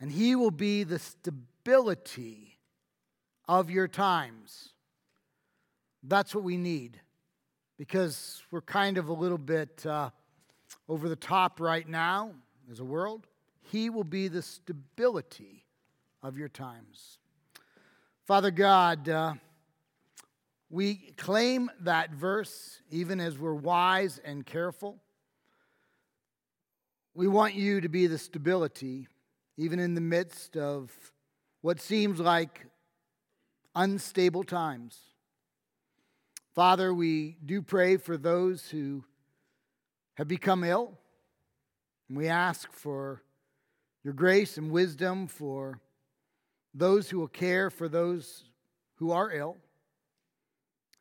and He will be the stability of your times. That's what we need because we're kind of a little bit uh, over the top right now as a world. He will be the stability of your times. Father God, uh, we claim that verse even as we're wise and careful. We want you to be the stability, even in the midst of what seems like unstable times. Father, we do pray for those who have become ill. And we ask for your grace and wisdom for those who will care for those who are ill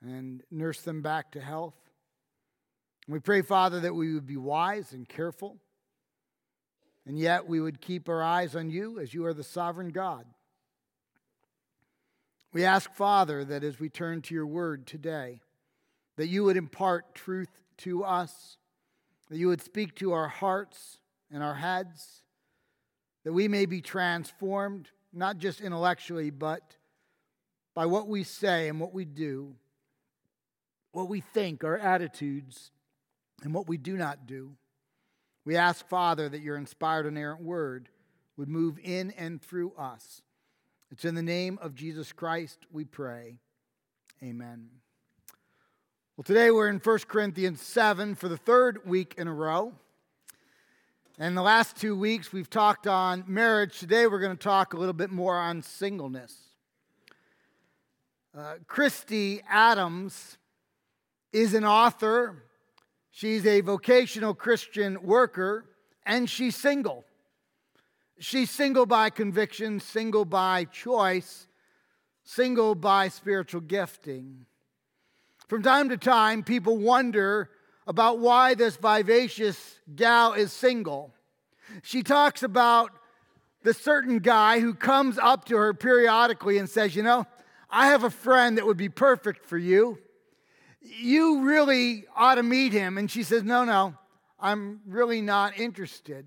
and nurse them back to health. We pray, Father, that we would be wise and careful, and yet we would keep our eyes on you as you are the sovereign God. We ask, Father, that as we turn to your word today, that you would impart truth to us, that you would speak to our hearts and our heads, that we may be transformed, not just intellectually, but by what we say and what we do what we think, our attitudes, and what we do not do. We ask, Father, that your inspired, inerrant word would move in and through us. It's in the name of Jesus Christ we pray. Amen. Well, today we're in 1 Corinthians 7 for the third week in a row. And the last two weeks we've talked on marriage. Today we're going to talk a little bit more on singleness. Uh, Christy Adams is an author, she's a vocational Christian worker, and she's single. She's single by conviction, single by choice, single by spiritual gifting. From time to time, people wonder about why this vivacious gal is single. She talks about the certain guy who comes up to her periodically and says, You know, I have a friend that would be perfect for you you really ought to meet him. And she says, No, no, I'm really not interested.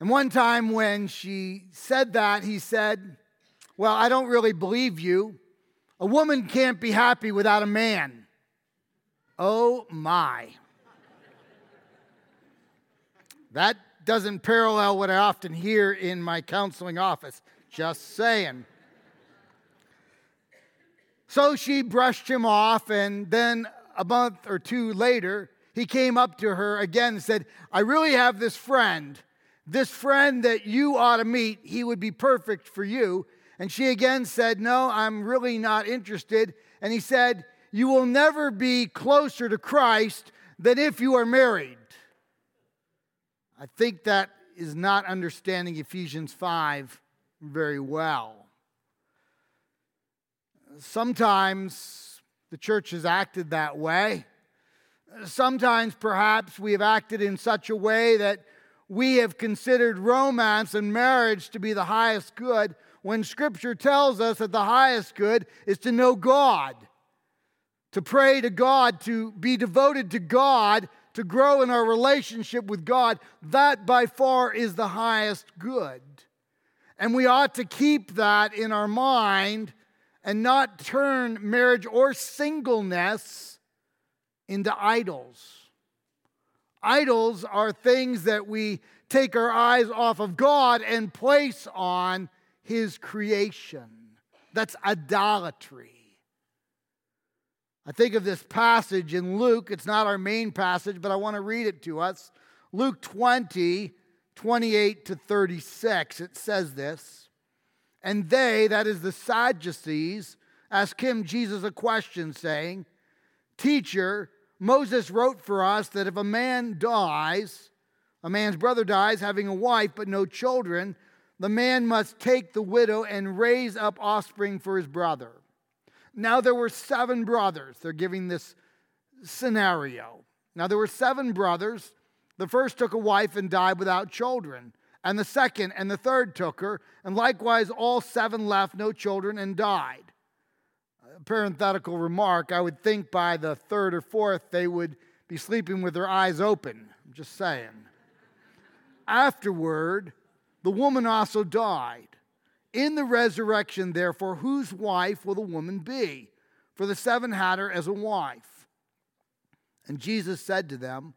And one time when she said that, he said, Well, I don't really believe you. A woman can't be happy without a man. Oh my. that doesn't parallel what I often hear in my counseling office. Just saying. So she brushed him off, and then a month or two later, he came up to her again and said, I really have this friend, this friend that you ought to meet. He would be perfect for you. And she again said, No, I'm really not interested. And he said, You will never be closer to Christ than if you are married. I think that is not understanding Ephesians 5 very well. Sometimes the church has acted that way. Sometimes, perhaps, we have acted in such a way that we have considered romance and marriage to be the highest good when Scripture tells us that the highest good is to know God, to pray to God, to be devoted to God, to grow in our relationship with God. That by far is the highest good. And we ought to keep that in our mind and not turn marriage or singleness into idols. Idols are things that we take our eyes off of God and place on His creation. That's idolatry. I think of this passage in Luke. It's not our main passage, but I want to read it to us. Luke 20, 28 to 36. It says this. And they, that is the Sadducees, asked him, Jesus, a question, saying, Teacher, Moses wrote for us that if a man dies, a man's brother dies, having a wife but no children, the man must take the widow and raise up offspring for his brother. Now there were seven brothers. They're giving this scenario. Now there were seven brothers. The first took a wife and died without children and the second and the third took her, and likewise all seven left no children and died. A parenthetical remark I would think by the third or fourth they would be sleeping with their eyes open. I'm just saying. Afterward, the woman also died. In the resurrection, therefore, whose wife will the woman be? For the seven had her as a wife. And Jesus said to them,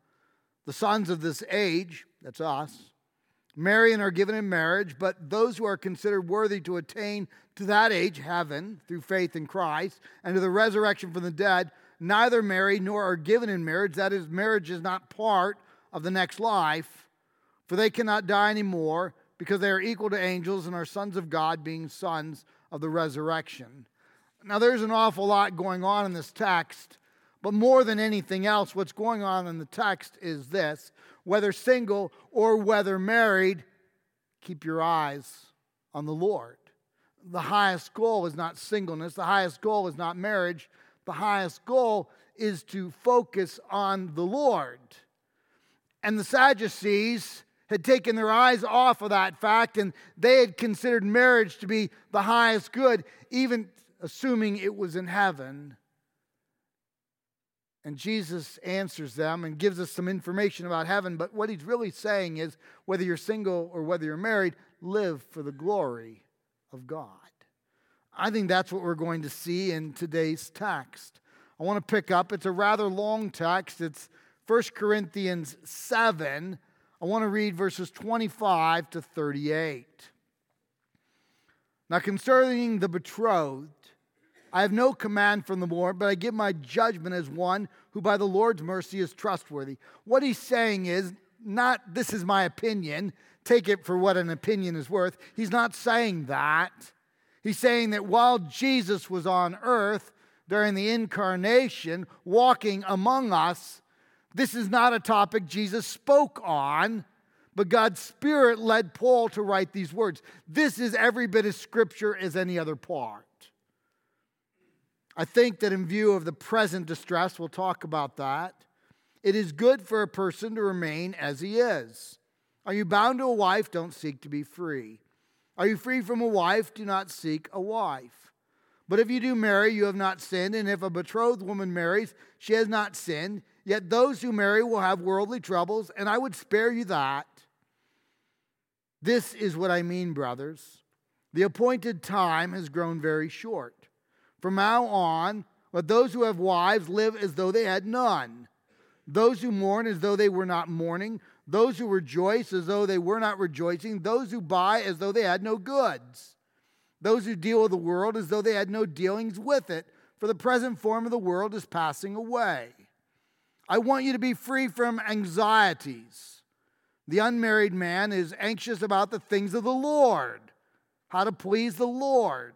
The sons of this age, that's us, marry and are given in marriage, but those who are considered worthy to attain to that age, heaven, through faith in Christ, and to the resurrection from the dead, neither marry nor are given in marriage. That is, marriage is not part of the next life, for they cannot die anymore because they are equal to angels and are sons of God, being sons of the resurrection. Now, there's an awful lot going on in this text, but more than anything else, what's going on in the text is this whether single or whether married, keep your eyes on the Lord. The highest goal is not singleness, the highest goal is not marriage, the highest goal is to focus on the Lord. And the Sadducees, had taken their eyes off of that fact and they had considered marriage to be the highest good, even assuming it was in heaven. And Jesus answers them and gives us some information about heaven. But what he's really saying is whether you're single or whether you're married, live for the glory of God. I think that's what we're going to see in today's text. I want to pick up, it's a rather long text. It's 1 Corinthians 7 I want to read verses 25 to 38. Now, concerning the betrothed, I have no command from the Lord, but I give my judgment as one who by the Lord's mercy is trustworthy. What he's saying is not, this is my opinion, take it for what an opinion is worth. He's not saying that. He's saying that while Jesus was on earth during the incarnation, walking among us, this is not a topic Jesus spoke on, but God's Spirit led Paul to write these words. This is every bit as scripture as any other part. I think that in view of the present distress, we'll talk about that. It is good for a person to remain as he is. Are you bound to a wife? Don't seek to be free. Are you free from a wife? Do not seek a wife. But if you do marry, you have not sinned. And if a betrothed woman marries, she has not sinned. Yet those who marry will have worldly troubles, and I would spare you that. This is what I mean, brothers. The appointed time has grown very short. From now on, let those who have wives live as though they had none. Those who mourn as though they were not mourning. Those who rejoice as though they were not rejoicing. Those who buy as though they had no goods. Those who deal with the world as though they had no dealings with it. For the present form of the world is passing away. I want you to be free from anxieties. The unmarried man is anxious about the things of the Lord, how to please the Lord.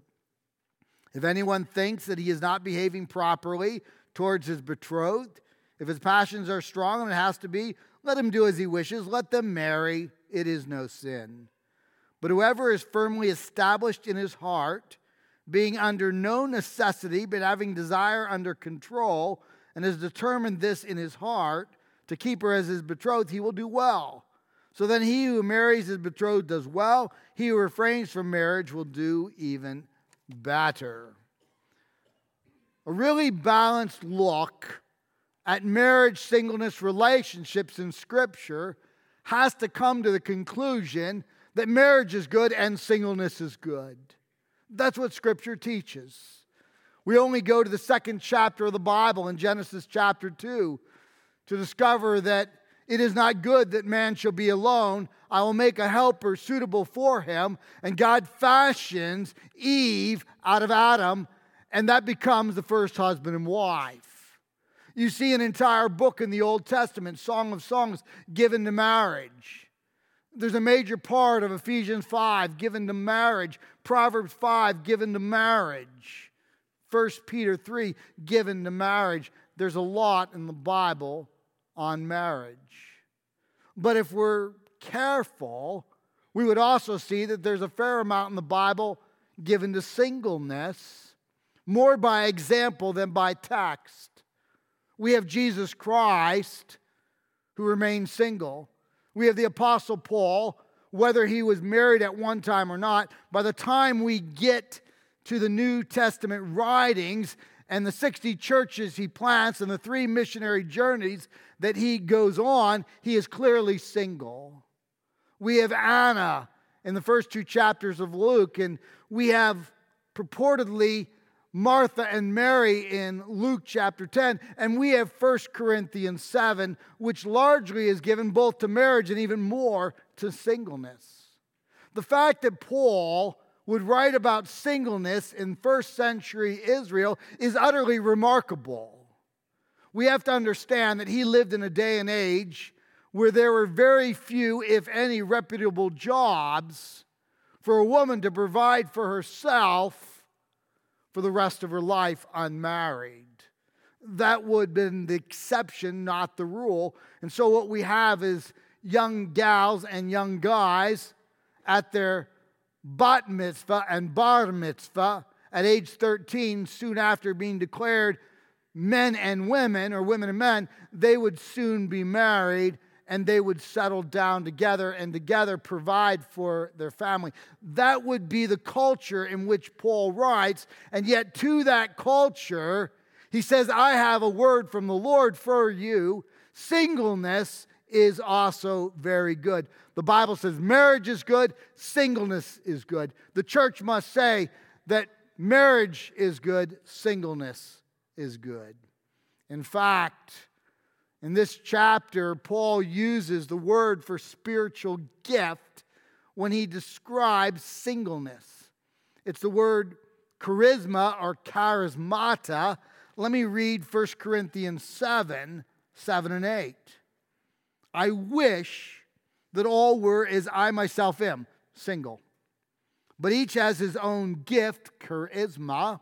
If anyone thinks that he is not behaving properly towards his betrothed, if his passions are strong and it has to be, let him do as he wishes. Let them marry. It is no sin. But whoever is firmly established in his heart, being under no necessity, but having desire under control, and has determined this in his heart to keep her as his betrothed, he will do well. So then he who marries his betrothed does well. He who refrains from marriage will do even better. A really balanced look at marriage, singleness, relationships in Scripture has to come to the conclusion that marriage is good and singleness is good. That's what Scripture teaches. We only go to the second chapter of the Bible in Genesis chapter 2 to discover that it is not good that man shall be alone. I will make a helper suitable for him. And God fashions Eve out of Adam, and that becomes the first husband and wife. You see an entire book in the Old Testament, Song of Songs, given to marriage. There's a major part of Ephesians 5 given to marriage, Proverbs 5 given to marriage, 1 Peter 3 given to marriage. There's a lot in the Bible on marriage. But if we're careful, We would also see that there's a fair amount in the Bible given to singleness, more by example than by text. We have Jesus Christ, who remained single. We have the Apostle Paul, whether he was married at one time or not. By the time we get to the New Testament writings and the 60 churches he plants and the three missionary journeys that he goes on, he is clearly single. We have Anna in the first two chapters of Luke, and we have purportedly Martha and Mary in Luke chapter 10, and we have 1 Corinthians 7, which largely is given both to marriage and even more to singleness. The fact that Paul would write about singleness in first century Israel is utterly remarkable. We have to understand that he lived in a day and age where there were very few, if any, reputable jobs for a woman to provide for herself for the rest of her life unmarried. That would have been the exception, not the rule. And so, what we have is young gals and young guys at their bat mitzvah and bar mitzvah at age 13, soon after being declared men and women, or women and men, they would soon be married and they would settle down together and together provide for their family. That would be the culture in which Paul writes. And yet, to that culture, he says, I have a word from the Lord for you. Singleness is also very good. The Bible says marriage is good, singleness is good. The church must say that marriage is good, singleness is good. In fact, in this chapter, Paul uses the word for spiritual gift when he describes singleness. It's the word charisma or charismata. Let me read 1 Corinthians 7 7 and 8. I wish that all were as I myself am, single. But each has his own gift, charisma,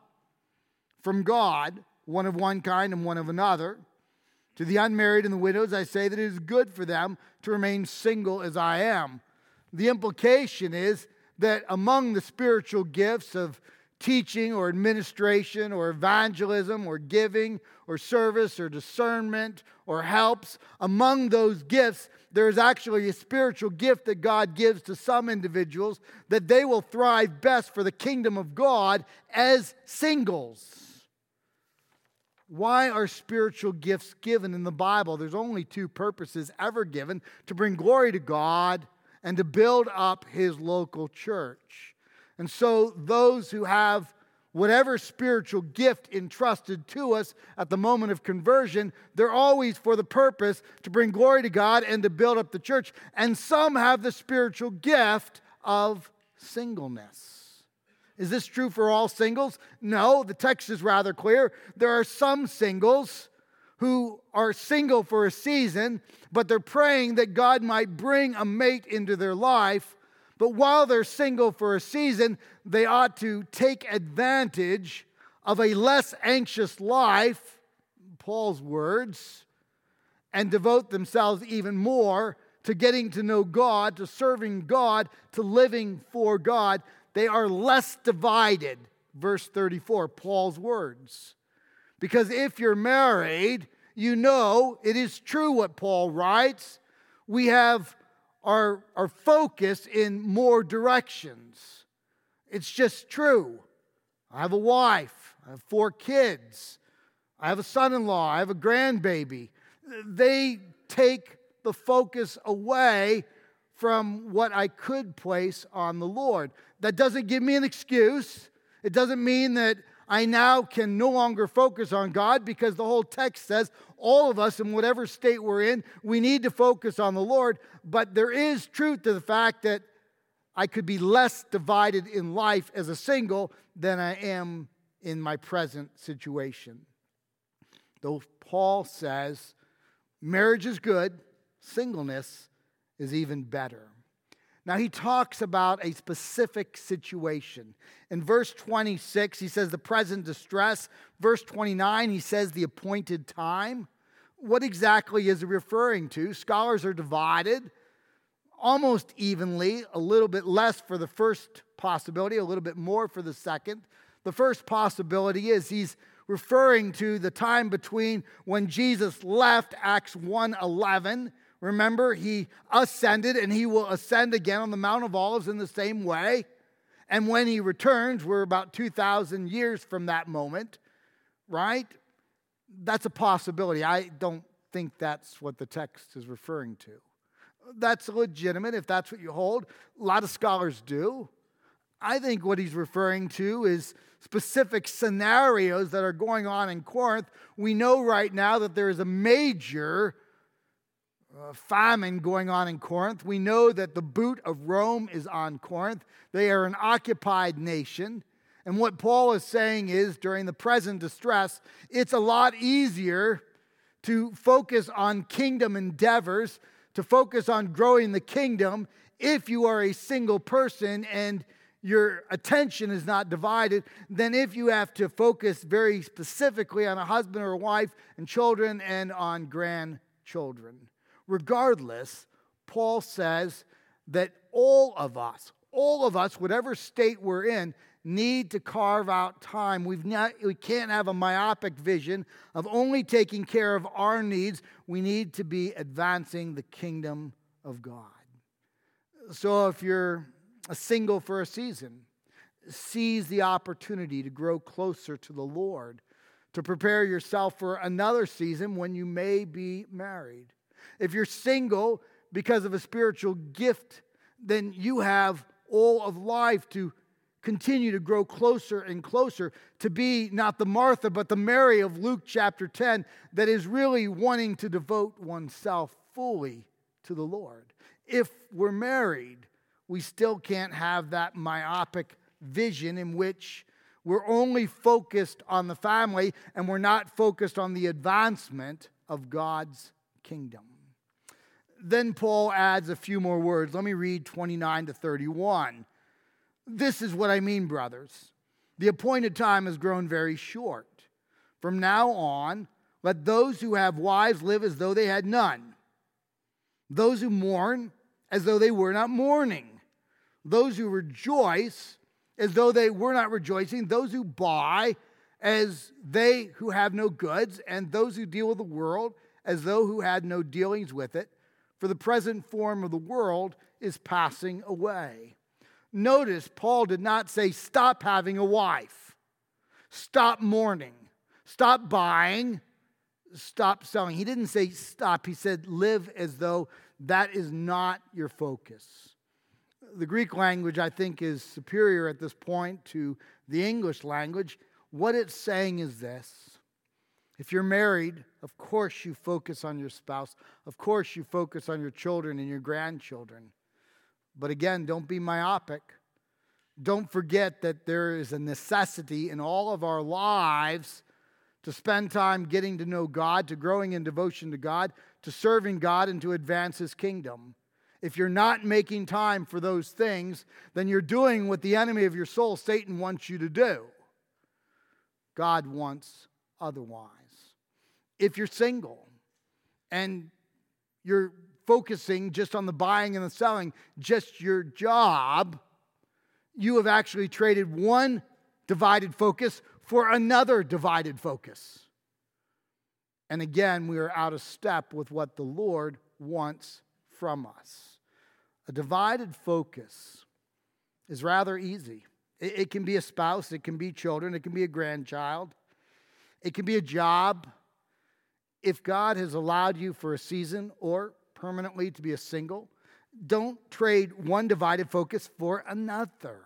from God, one of one kind and one of another. To the unmarried and the widows, I say that it is good for them to remain single as I am. The implication is that among the spiritual gifts of teaching or administration or evangelism or giving or service or discernment or helps, among those gifts, there is actually a spiritual gift that God gives to some individuals that they will thrive best for the kingdom of God as singles. Why are spiritual gifts given in the Bible? There's only two purposes ever given to bring glory to God and to build up his local church. And so, those who have whatever spiritual gift entrusted to us at the moment of conversion, they're always for the purpose to bring glory to God and to build up the church. And some have the spiritual gift of singleness. Is this true for all singles? No, the text is rather clear. There are some singles who are single for a season, but they're praying that God might bring a mate into their life. But while they're single for a season, they ought to take advantage of a less anxious life, Paul's words, and devote themselves even more to getting to know God, to serving God, to living for God they are less divided. Verse 34, Paul's words. Because if you're married, you know it is true what Paul writes. We have our, our focus in more directions. It's just true. I have a wife, I have four kids, I have a son in law, I have a grandbaby. They take the focus away from what I could place on the Lord. That doesn't give me an excuse. It doesn't mean that I now can no longer focus on God because the whole text says all of us, in whatever state we're in, we need to focus on the Lord. But there is truth to the fact that I could be less divided in life as a single than I am in my present situation. Though Paul says marriage is good, singleness is even better. Now, he talks about a specific situation. In verse 26, he says the present distress. Verse 29, he says the appointed time. What exactly is he referring to? Scholars are divided almost evenly, a little bit less for the first possibility, a little bit more for the second. The first possibility is he's referring to the time between when Jesus left Acts 1:11. Remember, he ascended and he will ascend again on the Mount of Olives in the same way. And when he returns, we're about 2,000 years from that moment, right? That's a possibility. I don't think that's what the text is referring to. That's legitimate if that's what you hold. A lot of scholars do. I think what he's referring to is specific scenarios that are going on in Corinth. We know right now that there is a major uh, famine going on in Corinth. We know that the boot of Rome is on Corinth. They are an occupied nation. And what Paul is saying is during the present distress, it's a lot easier to focus on kingdom endeavors, to focus on growing the kingdom if you are a single person and your attention is not divided than if you have to focus very specifically on a husband or a wife and children and on grandchildren. Regardless, Paul says that all of us, all of us, whatever state we're in, need to carve out time. We've not, we can't have a myopic vision of only taking care of our needs. We need to be advancing the kingdom of God. So if you're a single for a season, seize the opportunity to grow closer to the Lord, to prepare yourself for another season when you may be married. If you're single because of a spiritual gift, then you have all of life to continue to grow closer and closer to be not the Martha, but the Mary of Luke chapter 10 that is really wanting to devote oneself fully to the Lord. If we're married, we still can't have that myopic vision in which we're only focused on the family and we're not focused on the advancement of God's kingdom. Then Paul adds a few more words. Let me read 29 to 31. This is what I mean, brothers. The appointed time has grown very short. From now on, let those who have wives live as though they had none, those who mourn as though they were not mourning, those who rejoice as though they were not rejoicing, those who buy as they who have no goods, and those who deal with the world as though who had no dealings with it. For the present form of the world is passing away. Notice Paul did not say, stop having a wife, stop mourning, stop buying, stop selling. He didn't say stop. He said, live as though that is not your focus. The Greek language, I think, is superior at this point to the English language. What it's saying is this if you're married, of course you focus on your spouse, of course you focus on your children and your grandchildren. But again, don't be myopic. Don't forget that there is a necessity in all of our lives to spend time getting to know God, to growing in devotion to God, to serving God, and to advance His kingdom. If you're not making time for those things, then you're doing what the enemy of your soul, Satan, wants you to do. God wants otherwise. If you're single and you're focusing just on the buying and the selling, just your job, you have actually traded one divided focus for another divided focus. And again, we are out of step with what the Lord wants from us. A divided focus is rather easy. It, can be a spouse, it can be children, it can be a grandchild, it can be a job. If God has allowed you for a season or permanently to be a single. Don't trade one divided focus for another.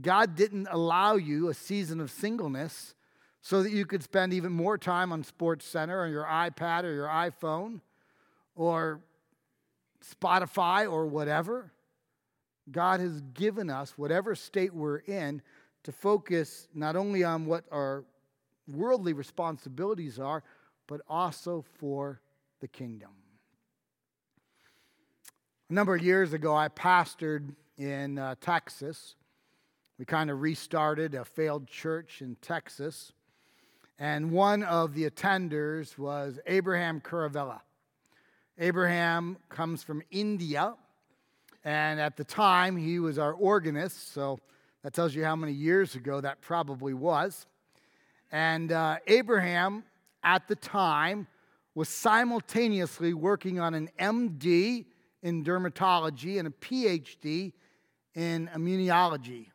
God didn't allow you a season of singleness so that you could spend even more time on Sports Center or your iPad or your iPhone or Spotify or whatever. God has given us, whatever state we're in, to focus not only on what our worldly responsibilities are, but also for the kingdom. A number of years ago, I pastored in uh, Texas. We kind of restarted a failed church in Texas. And one of the attenders was Abraham Kuruvilla. Abraham comes from India, and at the time he was our organist, so that tells you how many years ago that probably was. And uh, Abraham, at the time, was simultaneously working on an MD in dermatology and a PhD in immunology.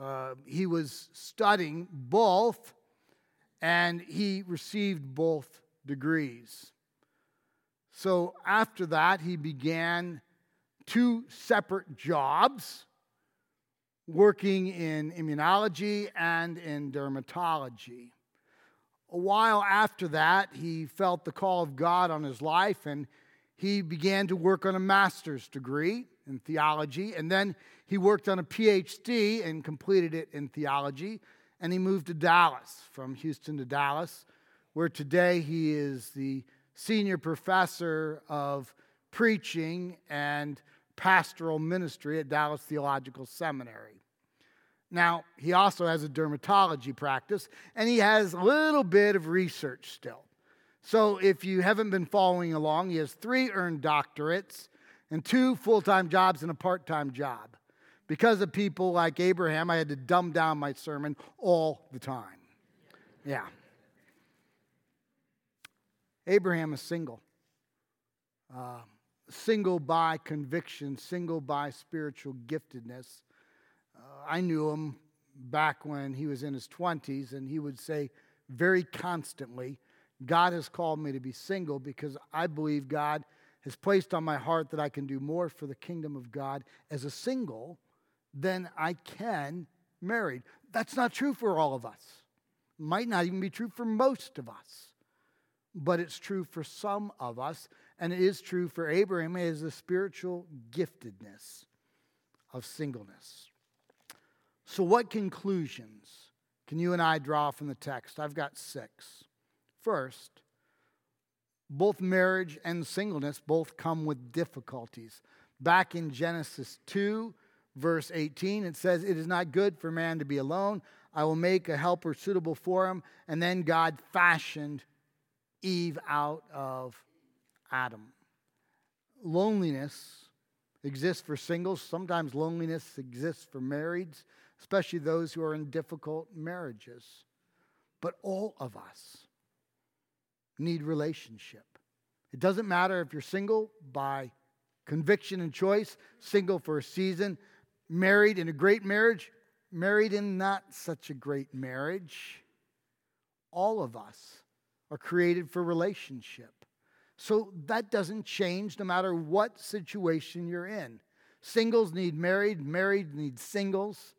Uh, he was studying both, and he received both degrees. So after that, he began two separate jobs working in immunology and in dermatology. A while after that, he felt the call of God on his life and he began to work on a master's degree in theology. And then he worked on a PhD and completed it in theology. And he moved to Dallas, from Houston to Dallas, where today he is the senior professor of preaching and pastoral ministry at Dallas Theological Seminary. Now, he also has a dermatology practice, and he has a little bit of research still. So, if you haven't been following along, he has three earned doctorates and two full time jobs and a part time job. Because of people like Abraham, I had to dumb down my sermon all the time. Yeah. Abraham is single. Uh, single by conviction, single by spiritual giftedness. Uh, I knew him back when he was in his 20s, and he would say very constantly, God has called me to be single because I believe God has placed on my heart that I can do more for the kingdom of God as a single than I can married. That's not true for all of us. Might not even be true for most of us. But it's true for some of us, and it is true for Abraham as a spiritual giftedness of singleness. So, what conclusions can you and I draw from the text? I've got six. First, both marriage and singleness both come with difficulties. Back in Genesis 2, verse 18, it says, It is not good for man to be alone. I will make a helper suitable for him. And then God fashioned Eve out of Adam. Loneliness exists for singles. Sometimes loneliness exists for marrieds, especially those who are in difficult marriages. But all of us need relationship. It doesn't matter if you're single by conviction and choice, single for a season, married in a great marriage, married in not such a great marriage. All of us are created for relationship. So that doesn't change no matter what situation you're in. Singles need married, married need singles.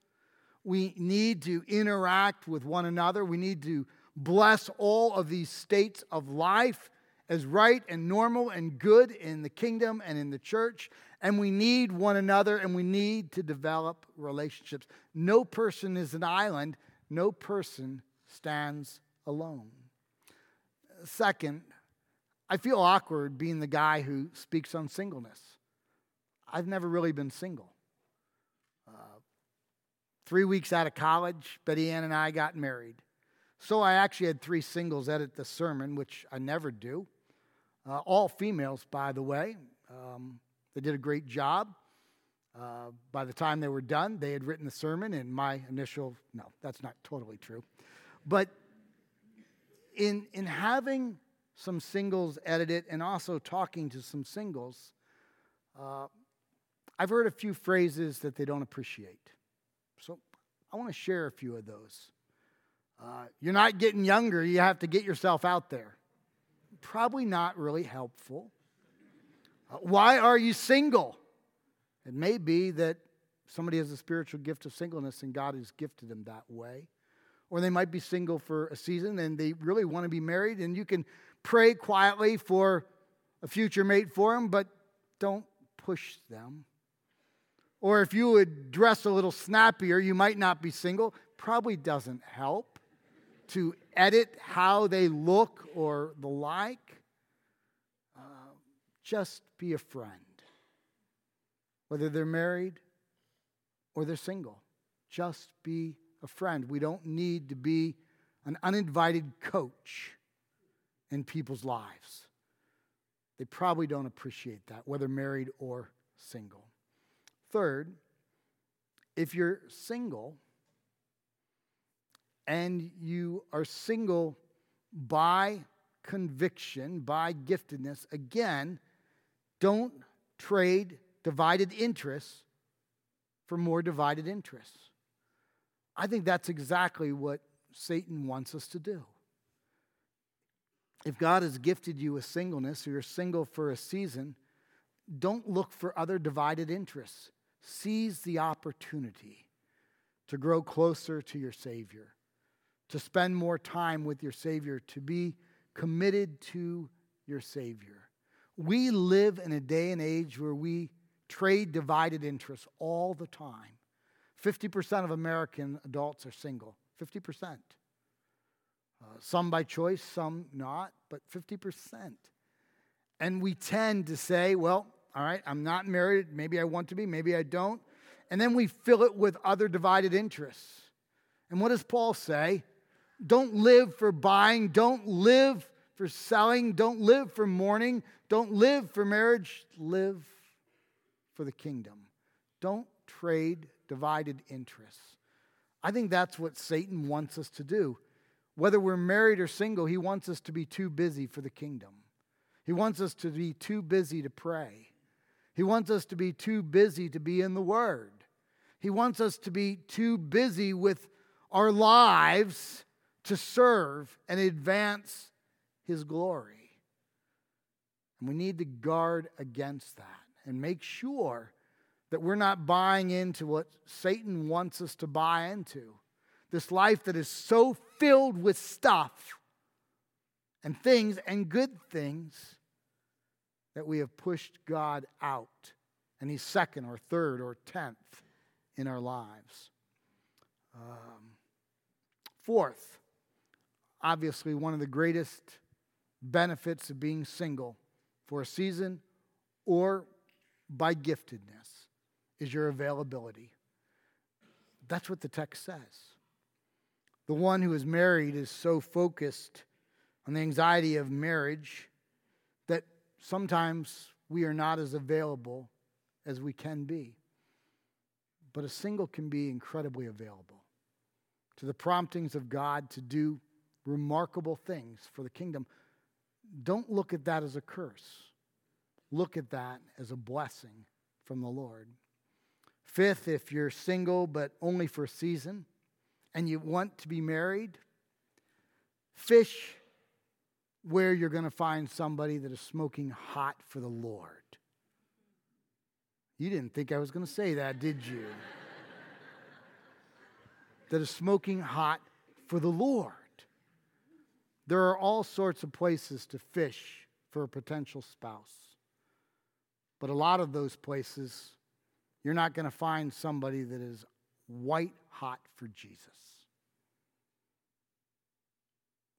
We need to interact with one another. We need to bless all of these states of life as right and normal and good in the kingdom and in the church. And we need one another and we need to develop relationships. No person is an island, no person stands alone. Second, I feel awkward being the guy who speaks on singleness. I've never really been single. Uh, three weeks out of college, Betty Ann and I got married. So I actually had three singles edit the sermon, which I never do. Uh, all females, by the way. Um, they did a great job. Uh, by the time they were done, they had written the sermon, and my initial, no, that's not totally true. But in, in having some singles edited and also talking to some singles, uh, I've heard a few phrases that they don't appreciate. So I want to share a few of those. Uh, you're not getting younger, you have to get yourself out there. Probably not really helpful. Uh, why are you single? It may be that somebody has a spiritual gift of singleness and God has gifted them that way. Or they might be single for a season and they really want to be married, and you can pray quietly for a future mate for them, but don't push them. Or if you would dress a little snappier, you might not be single. Probably doesn't help to edit how they look or the like. Uh, just be a friend, whether they're married or they're single. Just be a friend. We don't need to be an uninvited coach in people's lives. they probably don't appreciate that, whether married or single. Third, if you're single and you are single by conviction, by giftedness, again, don't trade divided interests for more divided interests. I think that's exactly what Satan wants us to do. If God has gifted you with singleness, or you're single for a season, don't look for other divided interests. Seize the opportunity to grow closer to your Savior, to spend more time with your Savior, to be committed to your Savior. We live in a day and age where we trade divided interests all the time. 50% of American adults are single. 50%. Uh, some by choice, some not, but 50%. And we tend to say, well, all right, I'm not married. Maybe I want to be, maybe I don't. And then we fill it with other divided interests. And what does Paul say? Don't live for buying, don't live for selling, don't live for mourning, don't live for marriage, live for the kingdom. Don't trade divided interests. I think that's what Satan wants us to do. Whether we're married or single, he wants us to be too busy for the kingdom. He wants us to be too busy to pray. He wants us to be too busy to be in the Word. He wants us to be too busy with our lives to serve and advance His glory. And we need to guard against that and make sure that we're not buying into what Satan wants us to buy into. This life that is so filled with stuff and things and good things that we have pushed God out and He's second or third or tenth in our lives. Um, fourth, obviously, one of the greatest benefits of being single for a season or by giftedness is your availability. That's what the text says. The one who is married is so focused on the anxiety of marriage that sometimes we are not as available as we can be. But a single can be incredibly available to the promptings of God to do remarkable things for the kingdom. Don't look at that as a curse. Look at that as a blessing from the Lord. Fifth, if you're single but only for a season and you want to be married, fish where you're going to find somebody that is smoking hot for the Lord. You didn't think I was going to say that, did you? that is smoking hot for the Lord. There are all sorts of places to fish for a potential spouse. But a lot of those places you're not going to find somebody that is white hot for Jesus.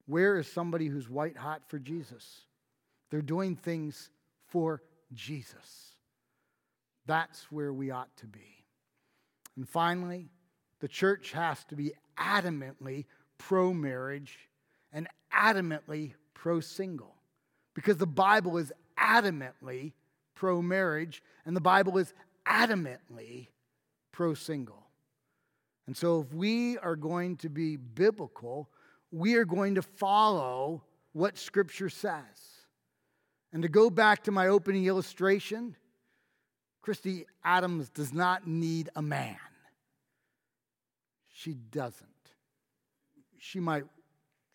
Where is somebody who's white hot for Jesus? They're doing things for Jesus. That's where we ought to be. And finally, the church has to be adamantly pro marriage and adamantly pro single because the Bible is adamantly pro marriage and the Bible is adamantly pro single. And so, if we are going to be biblical, we are going to follow what Scripture says. And to go back to my opening illustration, Christy Adams does not need a man. She doesn't. She might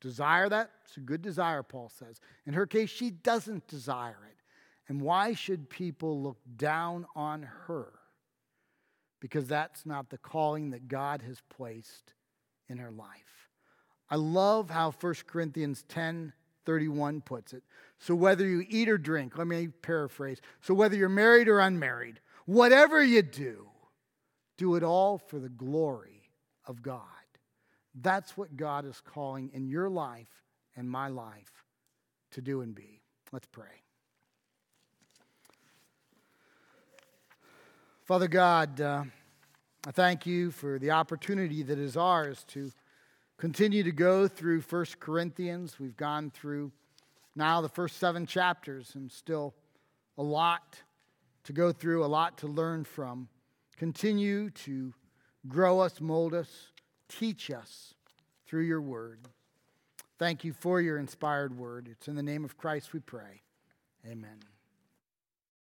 desire that. It's a good desire, Paul says. In her case, she doesn't desire it. And why should people look down on her? Because that's not the calling that God has placed in her life. I love how 1 Corinthians 10 31 puts it. So whether you eat or drink, let me paraphrase. So whether you're married or unmarried, whatever you do, do it all for the glory of God. That's what God is calling in your life and my life to do and be. Let's pray. Father God, uh, I thank you for the opportunity that is ours to continue to go through 1 Corinthians. We've gone through now the first seven chapters, and still a lot to go through, a lot to learn from. Continue to grow us, mold us, teach us through your word. Thank you for your inspired word. It's in the name of Christ we pray. Amen.